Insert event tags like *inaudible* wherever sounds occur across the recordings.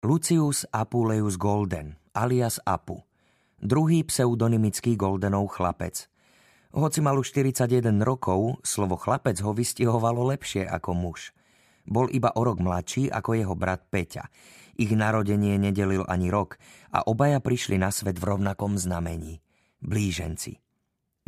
Lucius Apuleius Golden, alias Apu. Druhý pseudonymický Goldenov chlapec. Hoci mal už 41 rokov, slovo chlapec ho vystihovalo lepšie ako muž. Bol iba o rok mladší ako jeho brat Peťa. Ich narodenie nedelil ani rok a obaja prišli na svet v rovnakom znamení. Blíženci.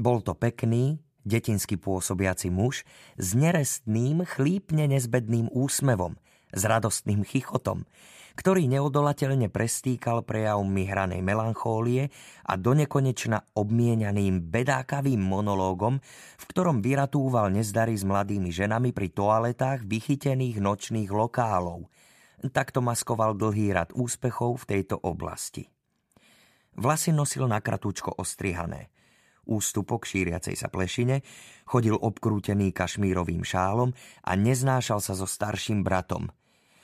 Bol to pekný, detinsky pôsobiaci muž s nerestným, chlípne nezbedným úsmevom, s radostným chichotom, ktorý neodolateľne prestýkal prejavmi hranej melanchólie a donekonečna obmienaným bedákavým monológom, v ktorom vyratúval nezdary s mladými ženami pri toaletách vychytených nočných lokálov. Takto maskoval dlhý rad úspechov v tejto oblasti. Vlasy nosil na kratúčko ostrihané. Ústupok šíriacej sa plešine chodil obkrútený kašmírovým šálom a neznášal sa so starším bratom –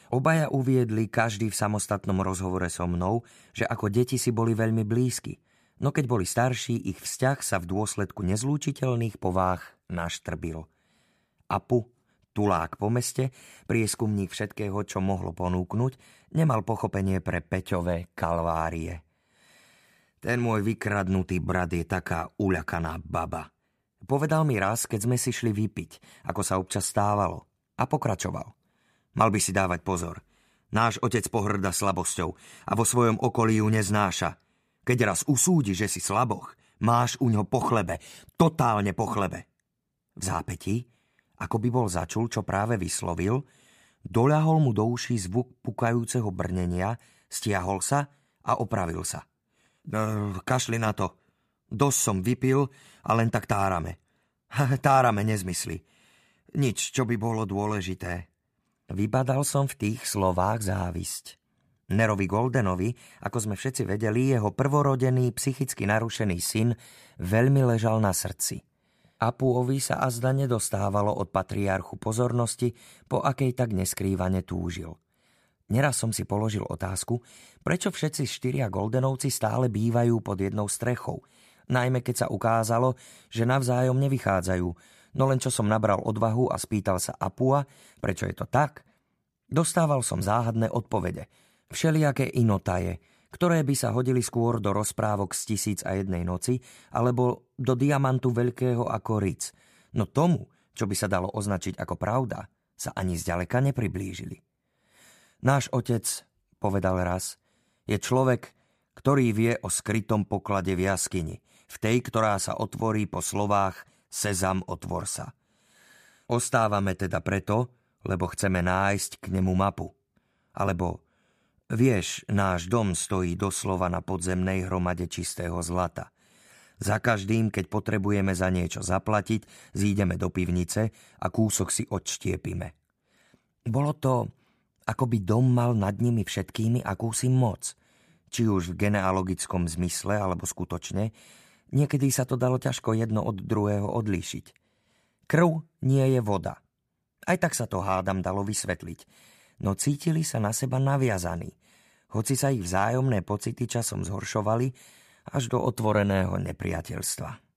Obaja uviedli každý v samostatnom rozhovore so mnou, že ako deti si boli veľmi blízki, no keď boli starší, ich vzťah sa v dôsledku nezlúčiteľných povách naštrbil. Apu, tulák po meste, prieskumník všetkého, čo mohlo ponúknuť, nemal pochopenie pre Peťové kalvárie. Ten môj vykradnutý brat je taká uľakaná baba. Povedal mi raz, keď sme si šli vypiť, ako sa občas stávalo. A pokračoval. Mal by si dávať pozor. Náš otec pohrda slabosťou a vo svojom okolí ju neznáša. Keď raz usúdi, že si slaboch, máš u ňo po chlebe, totálne po chlebe. V zápetí, ako by bol začul, čo práve vyslovil, doľahol mu do uší zvuk pukajúceho brnenia, stiahol sa a opravil sa. No, kašli na to. Dosť som vypil a len tak tárame. *laughs* tárame nezmysly. Nič, čo by bolo dôležité. Vybadal som v tých slovách závisť. Nerovi Goldenovi, ako sme všetci vedeli, jeho prvorodený, psychicky narušený syn veľmi ležal na srdci. Apuovi sa azda nedostávalo od patriarchu pozornosti, po akej tak neskrývane túžil. Neraz som si položil otázku, prečo všetci štyria Goldenovci stále bývajú pod jednou strechou, najmä keď sa ukázalo, že navzájom nevychádzajú, no len čo som nabral odvahu a spýtal sa Apua, prečo je to tak, dostával som záhadné odpovede, všelijaké inotaje, ktoré by sa hodili skôr do rozprávok z tisíc a jednej noci alebo do diamantu veľkého ako ric. No tomu, čo by sa dalo označiť ako pravda, sa ani zďaleka nepriblížili. Náš otec, povedal raz, je človek, ktorý vie o skrytom poklade v jaskyni, v tej, ktorá sa otvorí po slovách Sezam, otvor sa. Ostávame teda preto, lebo chceme nájsť k nemu mapu. Alebo, vieš, náš dom stojí doslova na podzemnej hromade čistého zlata. Za každým, keď potrebujeme za niečo zaplatiť, zídeme do pivnice a kúsok si odštiepime. Bolo to, ako by dom mal nad nimi všetkými akúsi moc. Či už v genealogickom zmysle, alebo skutočne, Niekedy sa to dalo ťažko jedno od druhého odlíšiť. Krv nie je voda. Aj tak sa to hádam dalo vysvetliť. No cítili sa na seba naviazaní, hoci sa ich vzájomné pocity časom zhoršovali až do otvoreného nepriateľstva.